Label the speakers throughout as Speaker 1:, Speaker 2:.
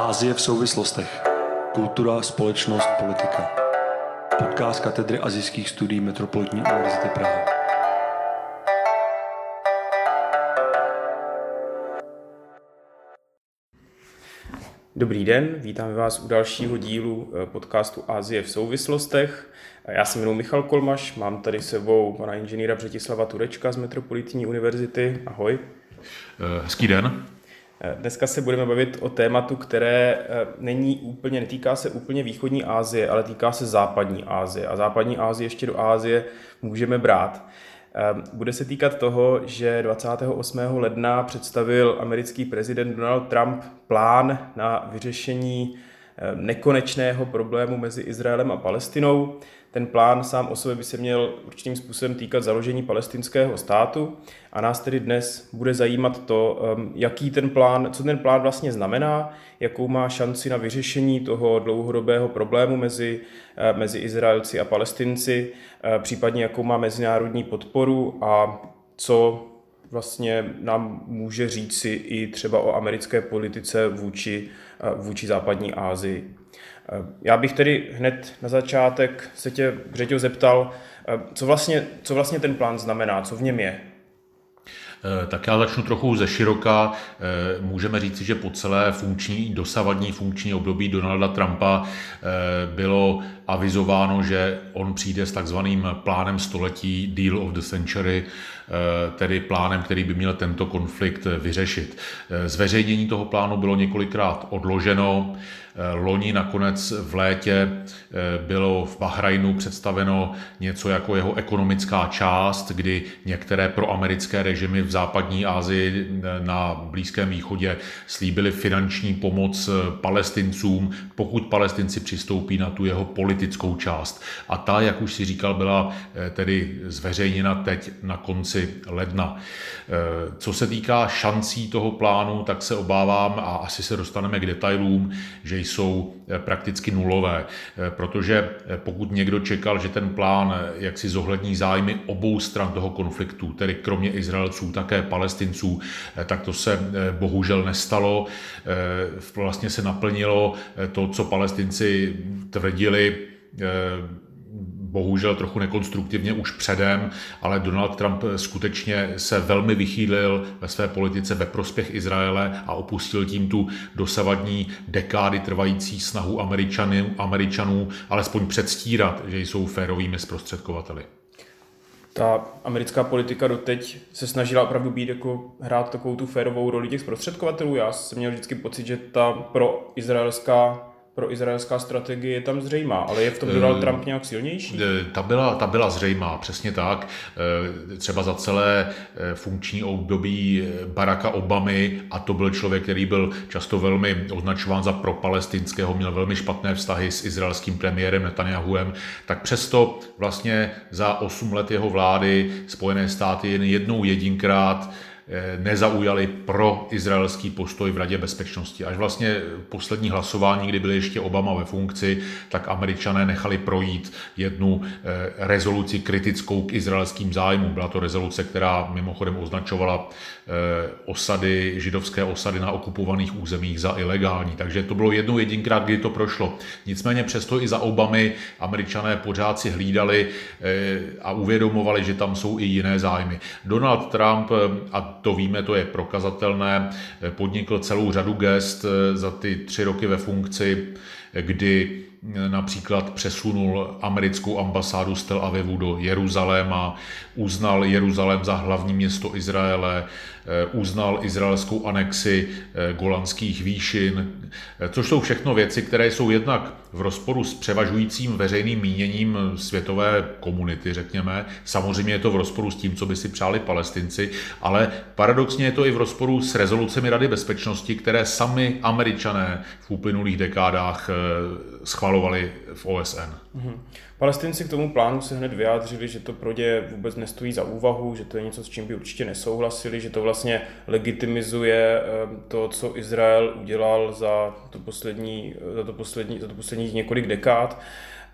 Speaker 1: Ázie v souvislostech. Kultura, společnost, politika. Podcast katedry azijských studií Metropolitní univerzity Praha.
Speaker 2: Dobrý den, vítáme vás u dalšího dílu eh, podcastu Ázie v souvislostech. Já jsem jmenuji Michal Kolmaš, mám tady sebou pana inženýra Břetislava Turečka z Metropolitní univerzity. Ahoj.
Speaker 3: Eh, hezký den.
Speaker 2: Eh, dneska se budeme bavit o tématu, které není úplně, netýká se úplně východní Asie, ale týká se západní Asie. A západní Asie ještě do Asie můžeme brát. Ehm, bude se týkat toho, že 28. ledna představil americký prezident Donald Trump plán na vyřešení ehm, nekonečného problému mezi Izraelem a Palestinou. Ten plán sám o sobě by se měl určitým způsobem týkat založení palestinského státu a nás tedy dnes bude zajímat to, um, jaký ten plán, co ten plán vlastně znamená, jakou má šanci na vyřešení toho dlouhodobého problému mezi, uh, mezi Izraelci a Palestinci, uh, případně jakou má mezinárodní podporu a co vlastně nám může říci i třeba o americké politice vůči, uh, vůči západní Asii. Eh, já bych tedy hned na začátek se tě, Břeťo, zeptal, eh, co vlastně, co vlastně ten plán znamená, co v něm je?
Speaker 3: Eh, tak já začnu trochu ze široka. Můžeme říci, že po celé funkční, dosavadní funkční období Donalda Trumpa bylo avizováno, že on přijde s takzvaným plánem století Deal of the Century, tedy plánem, který by měl tento konflikt vyřešit. Zveřejnění toho plánu bylo několikrát odloženo. Eh, loni nakonec v létě eh, bylo v Bahrajnu představeno něco jako jeho ekonomická část, kdy některé proamerické režimy v západní Asii eh, na Blízkém východě slíbili finanční pomoc palestincům, pokud palestinci přistoupí na tu jeho politickou část. A ta, jak už si říkal, byla tedy zveřejněna teď na konci ledna. Co se týká šancí toho plánu, tak se obávám, a asi se dostaneme k detailům, že jsou eh, prakticky nulové, eh, protože eh, pokud někdo čekal, že ten plán jak si zohlední zájmy obou stran toho konfliktu, tedy kromě Izraelců také Palestinců, tak to se bohužel nestalo. Vlastně se naplnilo to, co Palestinci tvrdili bohužel trochu nekonstruktivně už předem, ale Donald Trump skutečně se velmi vychýlil ve své politice ve prospěch Izraele a opustil tím tu dosavadní dekády trvající snahu Američanů, Američanů alespoň předstírat, že jsou férovými zprostředkovateli.
Speaker 2: Ta americká politika doteď se snažila opravdu být jako hrát takovou tu férovou roli těch zprostředkovatelů. Já jsem měl vždycky pocit, že ta pro izraelská pro izraelská strategie je tam zřejmá, ale je v tom Donald uh, Trump nějak silnější?
Speaker 3: Eh, ta byla, ta byla zřejmá, přesně tak. Eh, třeba za celé funkční období Baracka Obamy, a to byl člověk, který byl často velmi označován za propalestinského, měl velmi špatné vztahy s izraelským premiérem Netanyahuem, tak přesto vlastně za 8 let jeho vlády Spojené státy jen jednou jedinkrát Eh, nezaujali pro izraelský postoj v Radě bezpečnosti. Až vlastně poslední hlasování, kdy byl ještě Obama ve funkci, tak američané nechali projít jednu eh, rezoluci kritickou k izraelským zájmům. Byla to rezoluce, která mimochodem označovala eh, osady, židovské osady na okupovaných územích za ilegální. Takže to bylo jednou jedinkrát, kdy to prošlo. Nicméně přesto i za Obamy američané pořád si hlídali a uvědomovali, že tam jsou i jiné zájmy. Donald Trump a to víme, to je prokazatelné, podnikl celou řadu gest eh, za ty tři roky ve funkci, kdy eh, například přesunul americkou ambasádu z Tel Avivu do Jeruzaléma, uznal Jeruzalém za hlavní město Izraele, Eh, uznal izraelskou anexi eh, golanských výšin, eh, což jsou všechno věci, které jsou jednak v rozporu s převažujícím veřejným míněním světové komunity, řekněme. Samozřejmě je to v rozporu s tím, co by si přáli palestinci, ale paradoxně je to i v rozporu s rezolucemi Rady bezpečnosti, které sami američané v uplynulých dekádách schvalovali v OSN. Mm-hmm.
Speaker 2: Palestinci k tomu plánu se hned vyjádřili, že to pro ně vůbec nestojí za úvahu, že to je něco, s čím by určitě nesouhlasili, že to vlastně legitimizuje ehm, to, co Izrael udělal za to poslední, za to poslední, za to posledních několik dekád.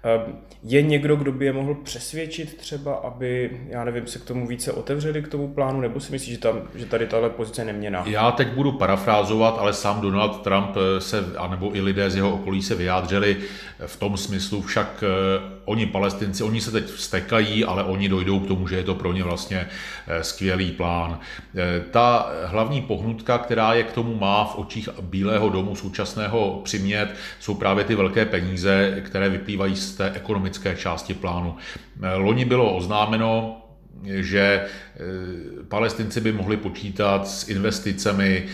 Speaker 2: Ehm, je někdo, kdo by je mohl přesvědčit třeba, aby, já nevím, se k tomu více otevřeli k tomu plánu, nebo si myslíš, že, tam, že tady tahle pozice neměná?
Speaker 3: Já teď budu parafrázovat, ale sám Donald Trump se, anebo i lidé z jeho okolí se vyjádřili v tom smyslu, však eh, oni palestinci, oni se teď vstekají, ale oni dojdou k tomu, že je to pro ně vlastně eh, skvělý plán. Eh, ta hlavní pohnutka, která je k tomu má v očích Bílého domu současného přimět, jsou právě ty velké peníze, které vyplývají z té ekonomické části plánu. Loni bylo oznámeno, že palestinci by mohli počítat s investicemi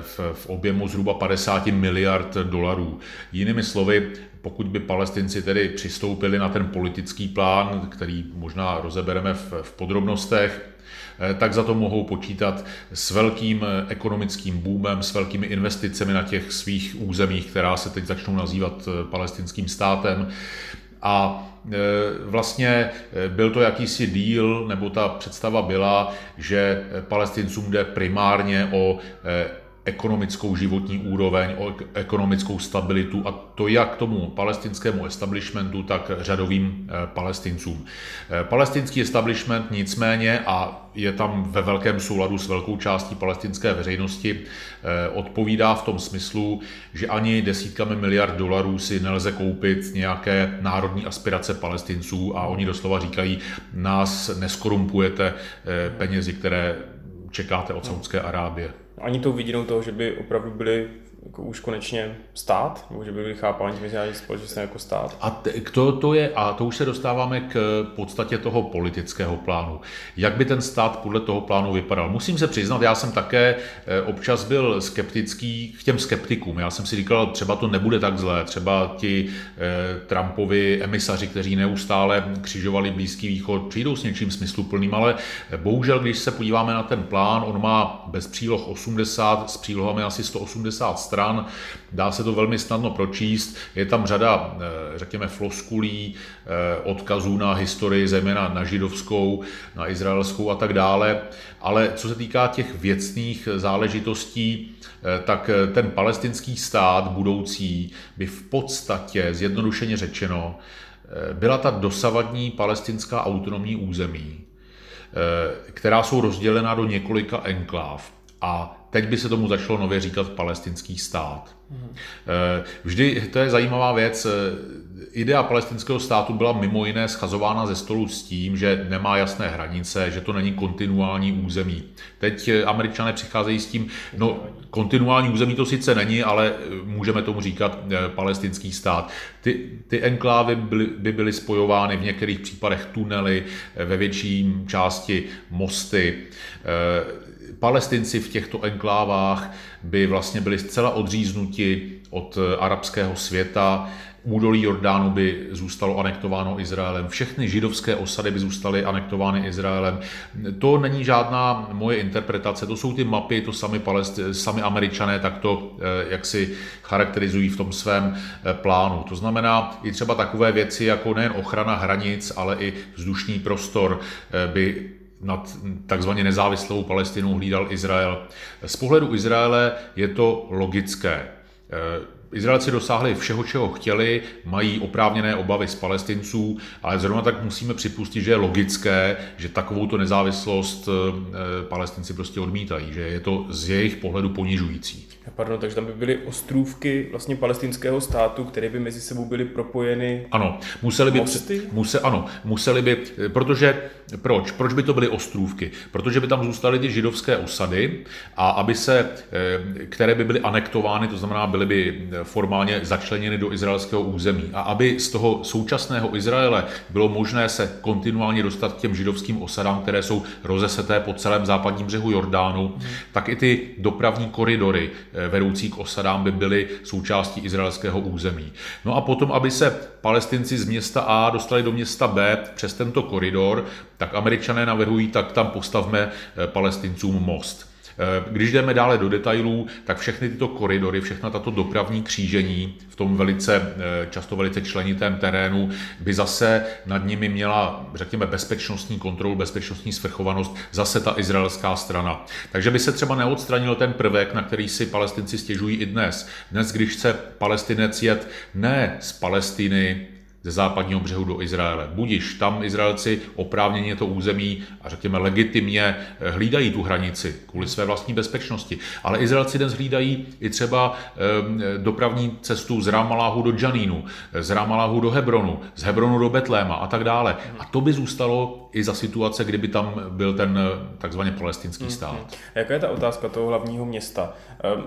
Speaker 3: v, v objemu zhruba 50 miliard dolarů. Jinými slovy, pokud by palestinci tedy přistoupili na ten politický plán, který možná rozebereme v, v podrobnostech, eh, tak za to mohou počítat s velkým eh, ekonomickým boomem, s velkými investicemi na těch svých územích, která se teď začnou nazývat eh, palestinským státem. A vlastně byl to jakýsi díl, nebo ta představa byla, že palestincům jde primárně o ekonomickou životní úroveň, o ekonomickou stabilitu a to jak tomu palestinskému establishmentu, tak řadovým eh, palestincům. Eh, palestinský establishment nicméně, a je tam ve velkém souladu s velkou částí palestinské veřejnosti, eh, odpovídá v tom smyslu, že ani desítkami miliard dolarů si nelze koupit nějaké národní aspirace palestinců a oni doslova říkají, nás neskorumpujete penězi, které čekáte od Saudské Arábie
Speaker 2: ani tou vidinou toho, že by opravdu byli jako už konečně stát, nebo že by byli chápáni mezinárodní společnosti jako stát.
Speaker 3: A to, to je, a to už se dostáváme k podstatě toho politického plánu. Jak by ten stát podle toho plánu vypadal? Musím se přiznat, já jsem také eh, občas byl skeptický k těm skeptikům. Já jsem si říkal, třeba to nebude tak zlé, třeba ti eh, Trumpovi emisaři, kteří neustále křižovali Blízký východ, přijdou s něčím smysluplným, ale bohužel, když se podíváme na ten plán, on má bez příloh 80, s přílohami asi 180 stran, dá se to velmi snadno pročíst. Je tam řada, eh, řekněme, floskulí, eh, odkazů na historii, zejména na židovskou, na izraelskou a tak dále. Ale co se týká těch věcných záležitostí, eh, tak ten palestinský stát budoucí by v podstatě, zjednodušeně řečeno, byla ta dosavadní palestinská autonomní území, která jsou rozdělena do několika enkláv. A teď by se tomu začalo nově říkat palestinský stát. Mhm. Vždy, to je zajímavá věc, idea palestinského státu byla mimo jiné schazována ze stolu s tím, že nemá jasné hranice, že to není kontinuální území. Teď američané přicházejí s tím, no kontinuální území to sice není, ale můžeme tomu říkat eh, palestinský stát. Ty, ty enklávy by, by byly spojovány v některých případech tunely, eh, ve větší části mosty palestinci v těchto enklávách by vlastně byli zcela odříznuti od eh, arabského světa, údolí Jordánu by zůstalo anektováno Izraelem, všechny židovské osady by zůstaly anektovány Izraelem. To není žádná moje interpretace, to jsou ty mapy, to sami, palest, sami američané takto eh, jak si charakterizují v tom svém eh, plánu. To znamená i třeba takové věci jako nejen ochrana hranic, ale i vzdušný prostor by nad takzvaně nezávislou Palestinou hlídal Izrael. Z pohledu Izraele je to logické. Izraelci dosáhli všeho, čeho chtěli, mají oprávněné obavy z palestinců, ale zrovna tak musíme připustit, že je logické, že takovouto nezávislost eh, palestinci prostě odmítají, že je to z jejich pohledu ponižující.
Speaker 2: Pardon, takže tam by byly ostrůvky vlastně palestinského státu, které by mezi sebou byly propojeny.
Speaker 3: Ano, museli by, Muse, ano, museli by, protože, proč? Proč by to byly ostrůvky? Protože by tam zůstaly ty židovské osady a aby se, eh, které by byly anektovány, to znamená, byly by formálně začleněny do izraelského území. A aby z toho současného Izraele bylo možné se kontinuálně dostat k těm židovským osadám, které jsou rozeseté po celém západním břehu Jordánu, hmm. tak i ty dopravní koridory eh, vedoucí k osadám by byly součástí izraelského území. No a potom, aby se palestinci z města A dostali do města B přes tento koridor, tak američané navrhují, tak tam postavme eh, palestincům most. Eh, když jdeme dále do detailů, tak všechny tyto koridory, všechna tato dopravní křížení v tom velice, eh, často velice členitém terénu by zase nad nimi měla, řekněme, bezpečnostní kontrolu, bezpečnostní svrchovanost zase ta izraelská strana. Takže by se třeba neodstranil ten prvek, na který si palestinci stěžují i dnes. Dnes, když chce palestinec jet ne z Palestiny, ze západního břehu do Izraele. Budiš, tam Izraelci oprávněně to území a řekněme legitimně eh, hlídají tu hranici kvůli své vlastní bezpečnosti. Ale Izraelci dnes hlídají i třeba eh, dopravní cestu z Ramaláhu do Džanínu, z Ramaláhu do Hebronu, z Hebronu do Betléma a tak dále. A to by zůstalo i za situace, kdyby tam byl ten takzvaně palestinský mhm. stát. Hmm.
Speaker 2: Jaká je ta otázka toho hlavního města?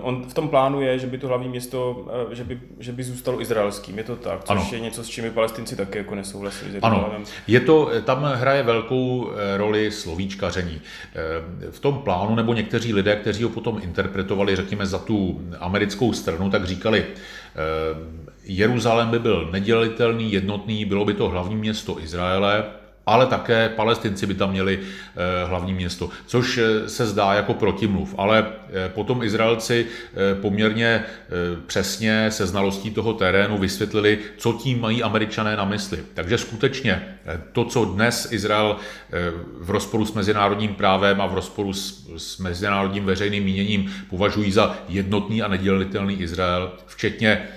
Speaker 2: On v tom plánu je, že by to hlavní město, že by, že by zůstalo izraelským, je to tak, což ano. je něco, s čím palestinci také jako nesouhlasí.
Speaker 3: Ano, je to, tam hraje velkou eh, roli slovíčkaření. Eh, v tom plánu, nebo někteří lidé, kteří ho potom interpretovali, řekněme, za tu americkou stranu, tak říkali, eh, Jeruzalém by byl nedělitelný, jednotný, bylo by to hlavní město Izraele, ale také palestinci by tam měli eh, hlavní město, což eh, se zdá jako protimluv. Ale eh, potom Izraelci poměrně přesně se znalostí toho terénu vysvětlili, co tím mají američané na mysli. Takže skutečně to, co dnes Izrael v rozporu s mezinárodním právem a v rozporu s, s mezinárodním veřejným míněním považují za jednotný a nedělitelný Izrael, včetně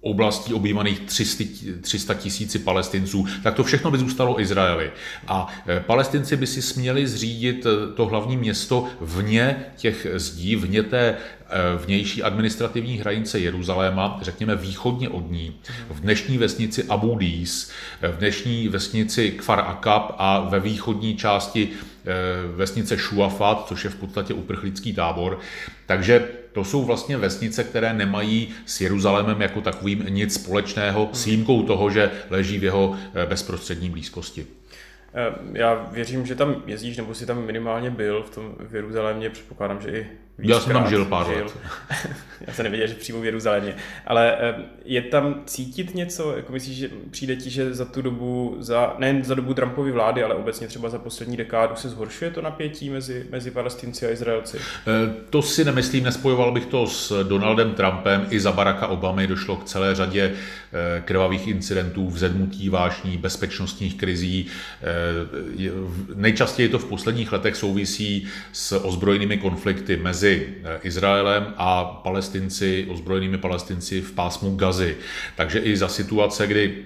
Speaker 3: oblastí obývaných 300 tisíci palestinců, tak to všechno by zůstalo Izraeli. A e, palestinci by si směli zřídit e, to hlavní město vně těch zdí, vně té e, vnější administrativní hranice Jeruzaléma, řekněme východně od ní, v dnešní vesnici Abu Dis, v dnešní vesnici Kfar Akab a ve východní části vesnice Shuafat, což je v podstatě uprchlický tábor. Takže to jsou vlastně vesnice, které nemají s Jeruzalémem jako takovým nic společného, s výjimkou toho, že leží v jeho eh, bezprostřední blízkosti.
Speaker 2: Eh, já věřím, že tam jezdíš, nebo si tam minimálně byl v tom v Jeruzalémě, předpokládám, že i
Speaker 3: Víckrát, Já jsem tam žil pár žil. let.
Speaker 2: Já jsem nevěděl, že přímo v Jeruzalémě. Ale eh, je tam cítit něco? Jako myslíš, že přijde ti, že za tu dobu, za, nejen za dobu Trumpovy vlády, ale obecně třeba za poslední dekádu se zhoršuje to napětí mezi, mezi Palestinci a Izraelci?
Speaker 3: Eh, to si nemyslím, nespojoval bych to s Donaldem Trumpem. I za Baracka Obamy došlo k celé řadě eh, krvavých incidentů, vzedmutí vášní, bezpečnostních krizí. Nejčastěji to v posledních letech souvisí s ozbrojenými konflikty mezi mezi eh, Izraelem a palestinci, ozbrojenými palestinci v pásmu Gazy. Takže i za situace, kdy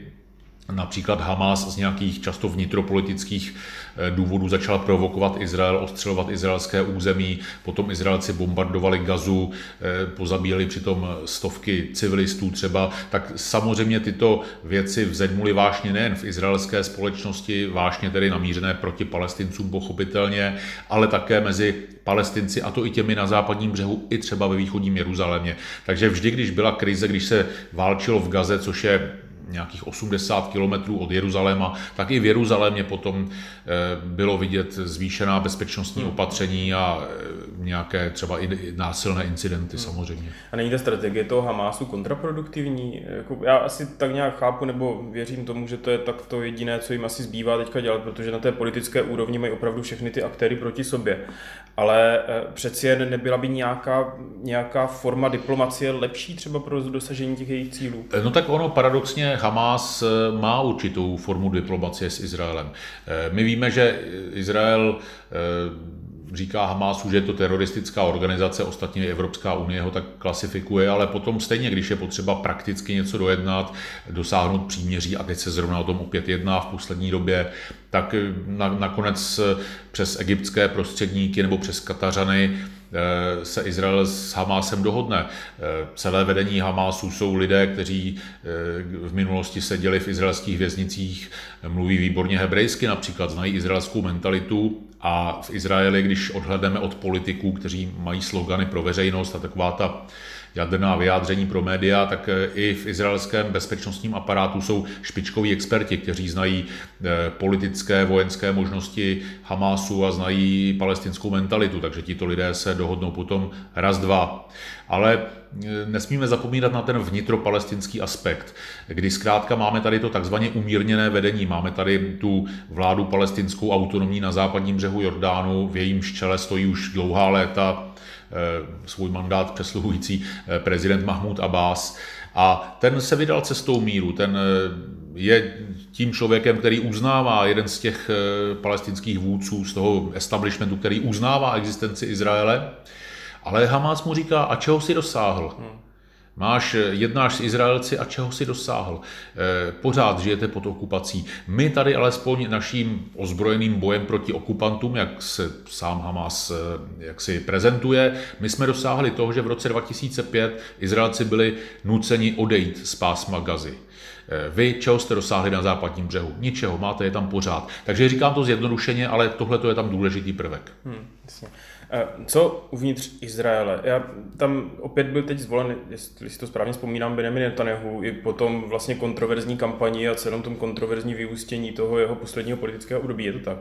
Speaker 3: Například Hamas z nějakých často vnitropolitických eh, důvodů začal provokovat Izrael, ostřelovat izraelské území, potom Izraelci bombardovali Gazu, eh, pozabíjeli přitom stovky civilistů třeba, tak samozřejmě tyto věci vzedmuly vášně nejen v izraelské společnosti, vášně tedy namířené proti palestincům pochopitelně, ale také mezi palestinci a to i těmi na západním břehu, i třeba ve východním Jeruzalémě. Takže vždy, když byla krize, když se válčilo v Gaze, což je nějakých 80 kilometrů od Jeruzaléma, tak i v Jeruzalémě potom eh, bylo vidět zvýšená bezpečnostní hmm. opatření a eh, nějaké třeba i násilné incidenty hmm. samozřejmě.
Speaker 2: A není ta strategie toho Hamásu kontraproduktivní? Jako já asi tak nějak chápu nebo věřím tomu, že to je tak to jediné, co jim asi zbývá teďka dělat, protože na té politické úrovni mají opravdu všechny ty aktéry proti sobě. Ale eh, přeci jen nebyla by nějaká, nějaká forma diplomacie lepší třeba pro dosažení těch jejich cílů?
Speaker 3: No tak ono paradoxně Hamas eh, má určitou formu diplomacie s Izraelem. Eh, my víme, že Izrael eh, říká Hamásu, že je to teroristická organizace, ostatně Evropská unie ho tak klasifikuje, ale potom stejně, když je potřeba prakticky něco dojednat, dosáhnout příměří, a teď se zrovna o tom opět jedná v poslední době, tak na, nakonec přes egyptské prostředníky nebo přes Katařany se Izrael s Hamásem dohodne. Eh, celé vedení Hamásu jsou lidé, kteří eh, v minulosti seděli v izraelských věznicích, mluví výborně hebrejsky, například znají izraelskou mentalitu a v Izraeli, když odhledneme od politiků, kteří mají slogany pro veřejnost a taková ta jaderná vyjádření pro média, tak eh, i v izraelském bezpečnostním aparátu jsou špičkoví experti, kteří znají eh, politické, vojenské možnosti Hamásu a znají palestinskou mentalitu, takže tito lidé se dohodnou potom raz, dva. Ale eh, nesmíme zapomínat na ten vnitropalestinský aspekt, kdy zkrátka máme tady to takzvaně umírněné vedení, máme tady tu vládu palestinskou autonomní na západním břehu Jordánu, v jejím čele stojí už dlouhá léta svůj mandát přesluhující eh, prezident Mahmud Abbas. A ten se vydal cestou míru, ten eh, je tím člověkem, který uznává jeden z těch palestinských vůdců, z toho establishmentu, který uznává existenci Izraele, ale Hamas mu říká, a čeho si dosáhl? Hmm. Máš, jednáš s Izraelci a čeho si dosáhl. Pořád žijete pod okupací. My tady alespoň naším ozbrojeným bojem proti okupantům, jak se sám Hamas jak si prezentuje, my jsme dosáhli toho, že v roce 2005 Izraelci byli nuceni odejít z pásma Gazy. Eh, vy, čeho jste dosáhli na západním břehu? Ničeho, máte je tam pořád. Takže říkám to zjednodušeně, ale tohle je tam důležitý prvek. Hmm,
Speaker 2: jasně. Eh, co uvnitř Izraele? Já tam opět byl teď zvolen, jestli si to správně vzpomínám, Benjamin Netanyahu, i potom vlastně kontroverzní kampani a celém tom kontroverzní vyústění toho jeho posledního politického období. Je to tak?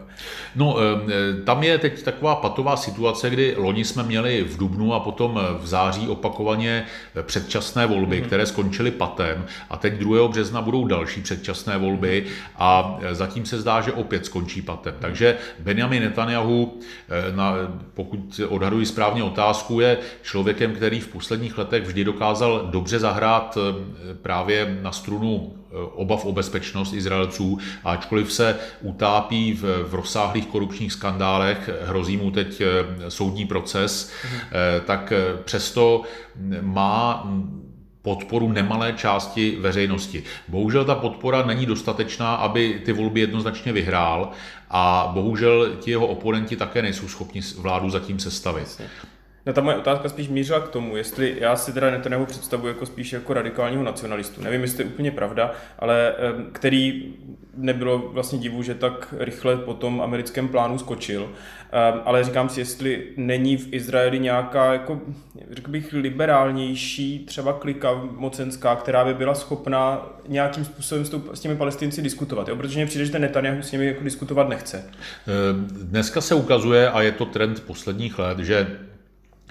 Speaker 3: No, eh, tam je teď taková patová situace, kdy loni jsme měli v Dubnu a potom v září opakovaně předčasné volby, mm-hmm. které skončily patem a teď 2. března budou další předčasné volby a zatím se zdá, že opět skončí patem. Takže Benjamin Netanyahu, eh, pokud pokud odhaduji správně otázku, je člověkem, který v posledních letech vždy dokázal dobře zahrát eh, právě na strunu eh, obav o bezpečnost Izraelců, ačkoliv se utápí v, v rozsáhlých korupčních skandálech, hrozí mu teď eh, soudní proces, tak přesto má podporu nemalé části veřejnosti. Bohužel ta podpora není dostatečná, aby ty volby jednoznačně vyhrál a bohužel ti jeho oponenti také nejsou schopni vládu zatím sestavit.
Speaker 2: No ta moje otázka spíš mířila k tomu, jestli já si teda Netanyahu představuji jako spíš jako radikálního nacionalistu. Nevím, jestli to je úplně pravda, ale který nebylo vlastně divu, že tak rychle po tom americkém plánu skočil. Ale říkám si, jestli není v Izraeli nějaká, jako, řekl bych, liberálnější třeba klika mocenská, která by byla schopná nějakým způsobem s, těmi palestinci diskutovat. Jo? Protože mě přijde, že ten Netanyahu s nimi jako diskutovat nechce.
Speaker 3: Dneska se ukazuje, a je to trend posledních let, že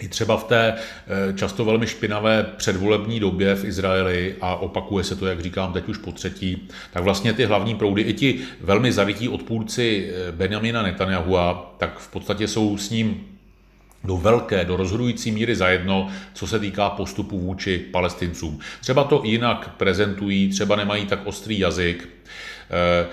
Speaker 3: i třeba v té eh, často velmi špinavé předvolební době v Izraeli, a opakuje se to, jak říkám, teď už po třetí, tak vlastně ty hlavní proudy, i ti velmi zarytí odpůrci eh, Benjamina Netanyahua, tak v podstatě jsou s ním do velké, do rozhodující míry zajedno, co se týká postupu vůči palestincům. Třeba to jinak prezentují, třeba nemají tak ostrý jazyk. Eh,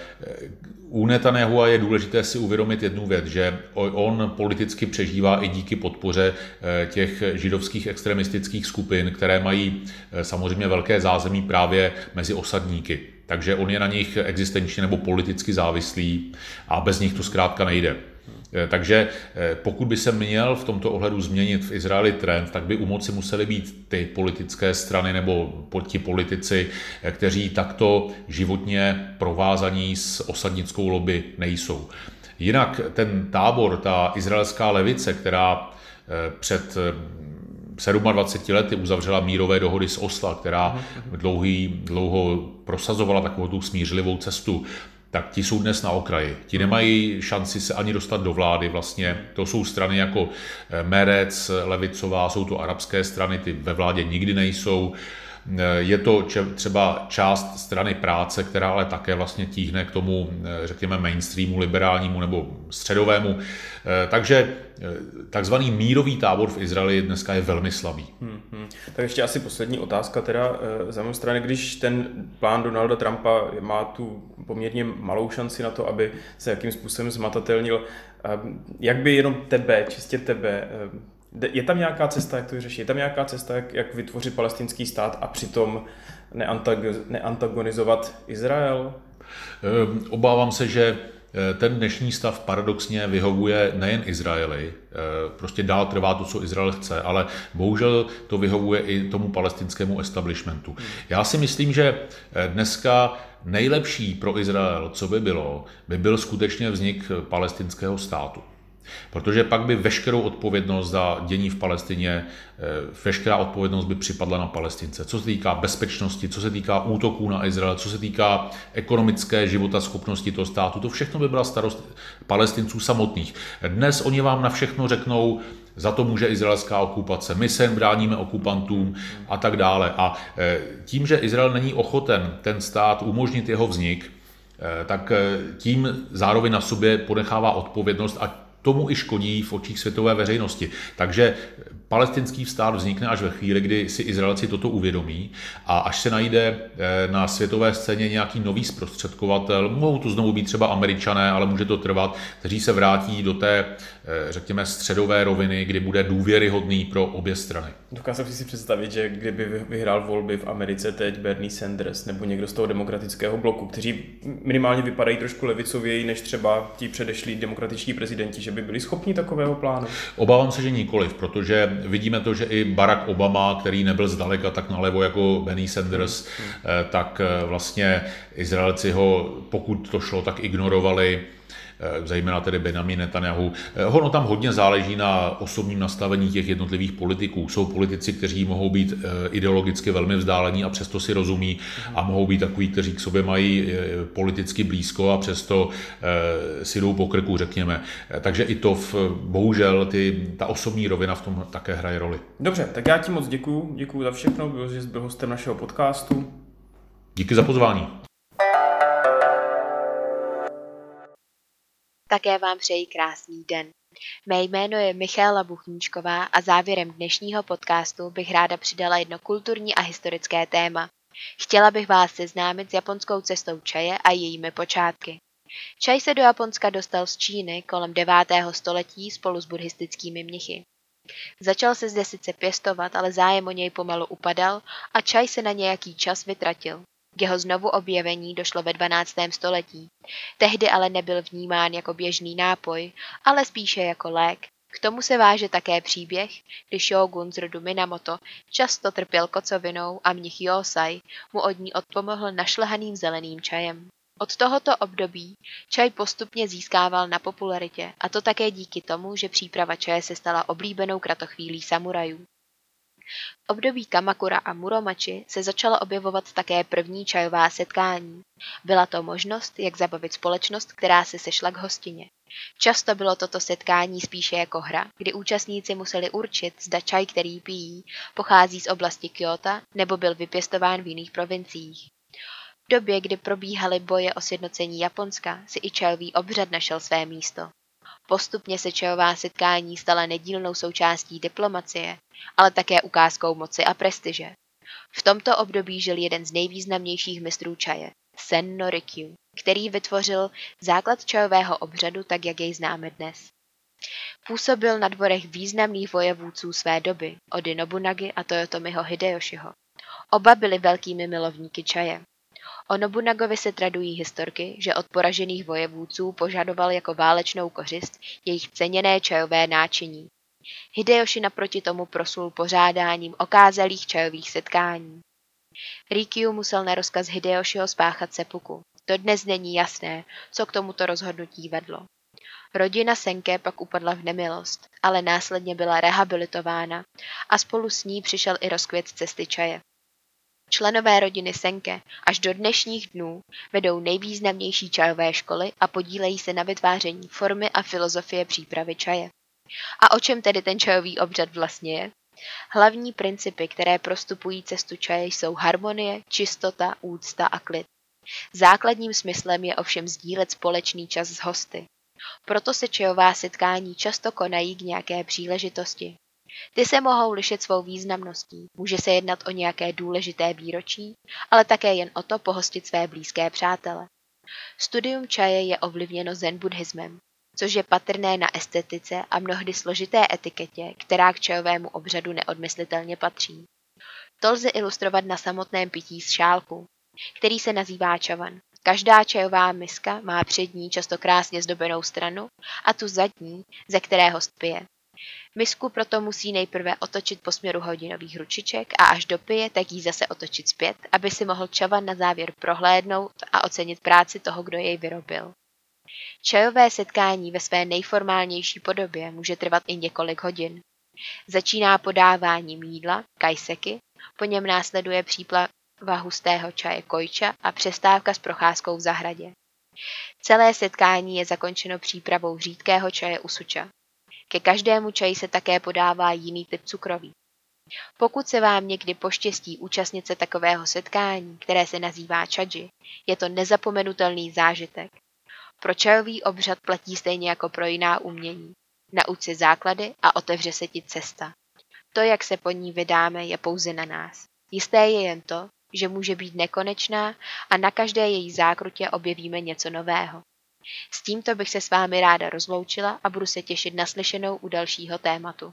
Speaker 3: u Netanyahua je důležité si uvědomit jednu věc, že on politicky přežívá i díky podpoře eh, těch židovských extremistických skupin, které mají eh, samozřejmě velké zázemí právě mezi osadníky. Takže on je na nich existenčně nebo politicky závislý a bez nich to zkrátka nejde. Eh, takže eh, pokud by se měl v tomto ohledu změnit v Izraeli trend, tak by u moci musely být ty politické strany nebo ti politici, eh, kteří takto životně provázaní s osadnickou lobby nejsou. Jinak ten tábor, ta izraelská levice, která před 27 lety uzavřela mírové dohody s Osla, která dlouhý, dlouho prosazovala takovou tu smířlivou cestu tak ti jsou dnes na okraji. Ti nemají šanci se ani dostat do vlády vlastně. To jsou strany jako eh, Merec, Levicová, jsou to arabské strany, ty ve vládě nikdy nejsou. Eh, je to třeba část strany práce, která ale také vlastně tíhne k tomu, eh, řekněme, mainstreamu, liberálnímu nebo středovému. Eh, takže takzvaný mírový tábor v Izraeli dneska je velmi slabý. Hmm,
Speaker 2: hmm. Tak ještě asi poslední otázka teda za mou strany, když ten plán Donalda Trumpa má tu poměrně malou šanci na to, aby se jakým způsobem zmatatelnil, jak by jenom tebe, čistě tebe, je tam nějaká cesta, jak to vyřešit? Je tam nějaká cesta, jak, jak vytvořit palestinský stát a přitom neantagonizovat Izrael?
Speaker 3: Ehm, obávám se, že eh, ten dnešní stav paradoxně vyhovuje nejen Izraeli, eh, prostě dál trvá to, co Izrael chce, ale bohužel to vyhovuje i tomu palestinskému establishmentu. Já si myslím, že eh, dneska nejlepší pro Izrael, co by bylo, by byl skutečně vznik palestinského státu. Protože pak by veškerou odpovědnost za dění v Palestině, eh, veškerá odpovědnost by připadla na Palestince. Co se týká bezpečnosti, co se týká útoků na Izrael, co se týká ekonomické života schopnosti toho státu, to všechno by byla starost palestinců samotných. Dnes oni vám na všechno řeknou, za to může izraelská okupace, my se bráníme okupantům a tak dále. A eh, tím, že Izrael není ochoten ten stát umožnit jeho vznik, eh, tak tím zároveň na sobě ponechává odpovědnost a tomu i škodí v očích světové veřejnosti. Takže palestinský stát vznikne až ve chvíli, kdy si Izraelci toto uvědomí a až se najde eh, na světové scéně nějaký nový zprostředkovatel, mohou to znovu být třeba američané, ale může to trvat, kteří se vrátí do té, eh, řekněme, středové roviny, kdy bude důvěryhodný pro obě strany.
Speaker 2: Dokázal si představit, že kdyby vyhrál volby v Americe teď Bernie Sanders nebo někdo z toho demokratického bloku, kteří minimálně vypadají trošku levicověji než třeba ti předešlí demokratičtí prezidenti, že by byli schopni takového plánu?
Speaker 3: Obávám se, že nikoliv, protože vidíme to, že i Barack Obama, který nebyl zdaleka tak nalevo jako Benny Sanders, hmm. hmm. tak eh, vlastně Izraelci ho, pokud to šlo, tak ignorovali Eh, zejména tedy Benjamin Netanyahu. Eh, ono tam hodně záleží na osobním nastavení těch jednotlivých politiků. Jsou politici, kteří mohou být eh, ideologicky velmi vzdálení a přesto si rozumí a mohou být takový, kteří k sobě mají politicky blízko a přesto si jdou po krku, řekněme. Takže i to, v, bohužel, ty, ta osobní rovina v tom také hraje roli.
Speaker 2: Dobře, tak já ti moc děkuju, děkuju za všechno, že jsi byl hostem našeho podcastu.
Speaker 3: Díky za pozvání.
Speaker 4: Také vám přeji krásný den. Mé jméno je Michála Buchníčková a závěrem dnešního podcastu bych ráda přidala jedno kulturní a historické téma. Chtěla bych vás seznámit s japonskou cestou čaje a jejími počátky. Čaj se do Japonska dostal z Číny kolem 9. století spolu s buddhistickými mnichy. Začal se zde sice pěstovat, ale zájem o něj pomalu upadal a čaj se na nějaký čas vytratil. K jeho znovu objevení došlo ve 12. století. Tehdy ale nebyl vnímán jako běžný nápoj, ale spíše jako lék. K tomu se váže také příběh, kdy shogun z rodu Minamoto často trpěl kocovinou a mnich Yosai mu od ní odpomohl našlehaným zeleným čajem. Od tohoto období čaj postupně získával na popularitě a to také díky tomu, že příprava čaje se stala oblíbenou kratochvílí samurajů. V období Kamakura a Muromachi se začala objevovat také první čajová setkání. Byla to možnost, jak zabavit společnost, která se sešla k hostině. Často bylo toto setkání spíše jako hra, kdy účastníci museli určit, zda čaj, který pijí, pochází z oblasti Kyoto nebo byl vypěstován v jiných provinciích. V době, kdy probíhaly boje o sjednocení Japonska, si i čajový obřad našel své místo. Postupně se čajová setkání stala nedílnou součástí diplomacie, ale také ukázkou moci a prestiže. V tomto období žil jeden z nejvýznamnějších mistrů čaje, Sen Rikyu, který vytvořil základ čajového obřadu tak, jak jej známe dnes. Působil na dvorech významných vojevůdců své doby, Ody Nobunagi a Toyotomiho Hideyoshiho. Oba byli velkými milovníky čaje. O Nobunagovi se tradují historky, že od poražených vojevůdců požadoval jako válečnou kořist jejich ceněné čajové náčiní. Hideyoshi naproti tomu proslul pořádáním okázalých čajových setkání. Rikyu musel na rozkaz Hideyoshiho spáchat sepuku. To dnes není jasné, co k tomuto rozhodnutí vedlo. Rodina Senke pak upadla v nemilost, ale následně byla rehabilitována a spolu s ní přišel i rozkvět cesty čaje. Členové rodiny Senke až do dnešních dnů vedou nejvýznamnější čajové školy a podílejí se na vytváření formy a filozofie přípravy čaje. A o čem tedy ten čajový obřad vlastně je? Hlavní principy, které prostupují cestu čaje, jsou harmonie, čistota, úcta a klid. Základním smyslem je ovšem sdílet společný čas s hosty. Proto se čajová setkání často konají k nějaké příležitosti. Ty se mohou lišit svou významností. Může se jednat o nějaké důležité výročí, ale také jen o to pohostit své blízké přátele. Studium čaje je ovlivněno zen buddhismem, což je patrné na estetice a mnohdy složité etiketě, která k čajovému obřadu neodmyslitelně patří. To lze ilustrovat na samotném pití z šálku, který se nazývá čavan. Každá čajová miska má přední často krásně zdobenou stranu a tu zadní, ze které host pije. Misku proto musí nejprve otočit po směru hodinových ručiček a až dopije, tak ji zase otočit zpět, aby si mohl čavan na závěr prohlédnout a ocenit práci toho, kdo jej vyrobil. Čajové setkání ve své nejformálnější podobě může trvat i několik hodin. Začíná podáváním jídla, kajseky, po něm následuje příplava hustého čaje kojča a přestávka s procházkou v zahradě. Celé setkání je zakončeno přípravou řídkého čaje usuča. Ke každému čaji se také podává jiný typ cukroví. Pokud se vám někdy poštěstí účastnit se takového setkání, které se nazývá čadži, je to nezapomenutelný zážitek. Pro čajový obřad platí stejně jako pro jiná umění. Nauč si základy a otevře se ti cesta. To, jak se po ní vydáme, je pouze na nás. Jisté je jen to, že může být nekonečná a na každé její zákrutě objevíme něco nového. S tímto bych se s vámi ráda rozloučila a budu se těšit na slyšenou u dalšího tématu.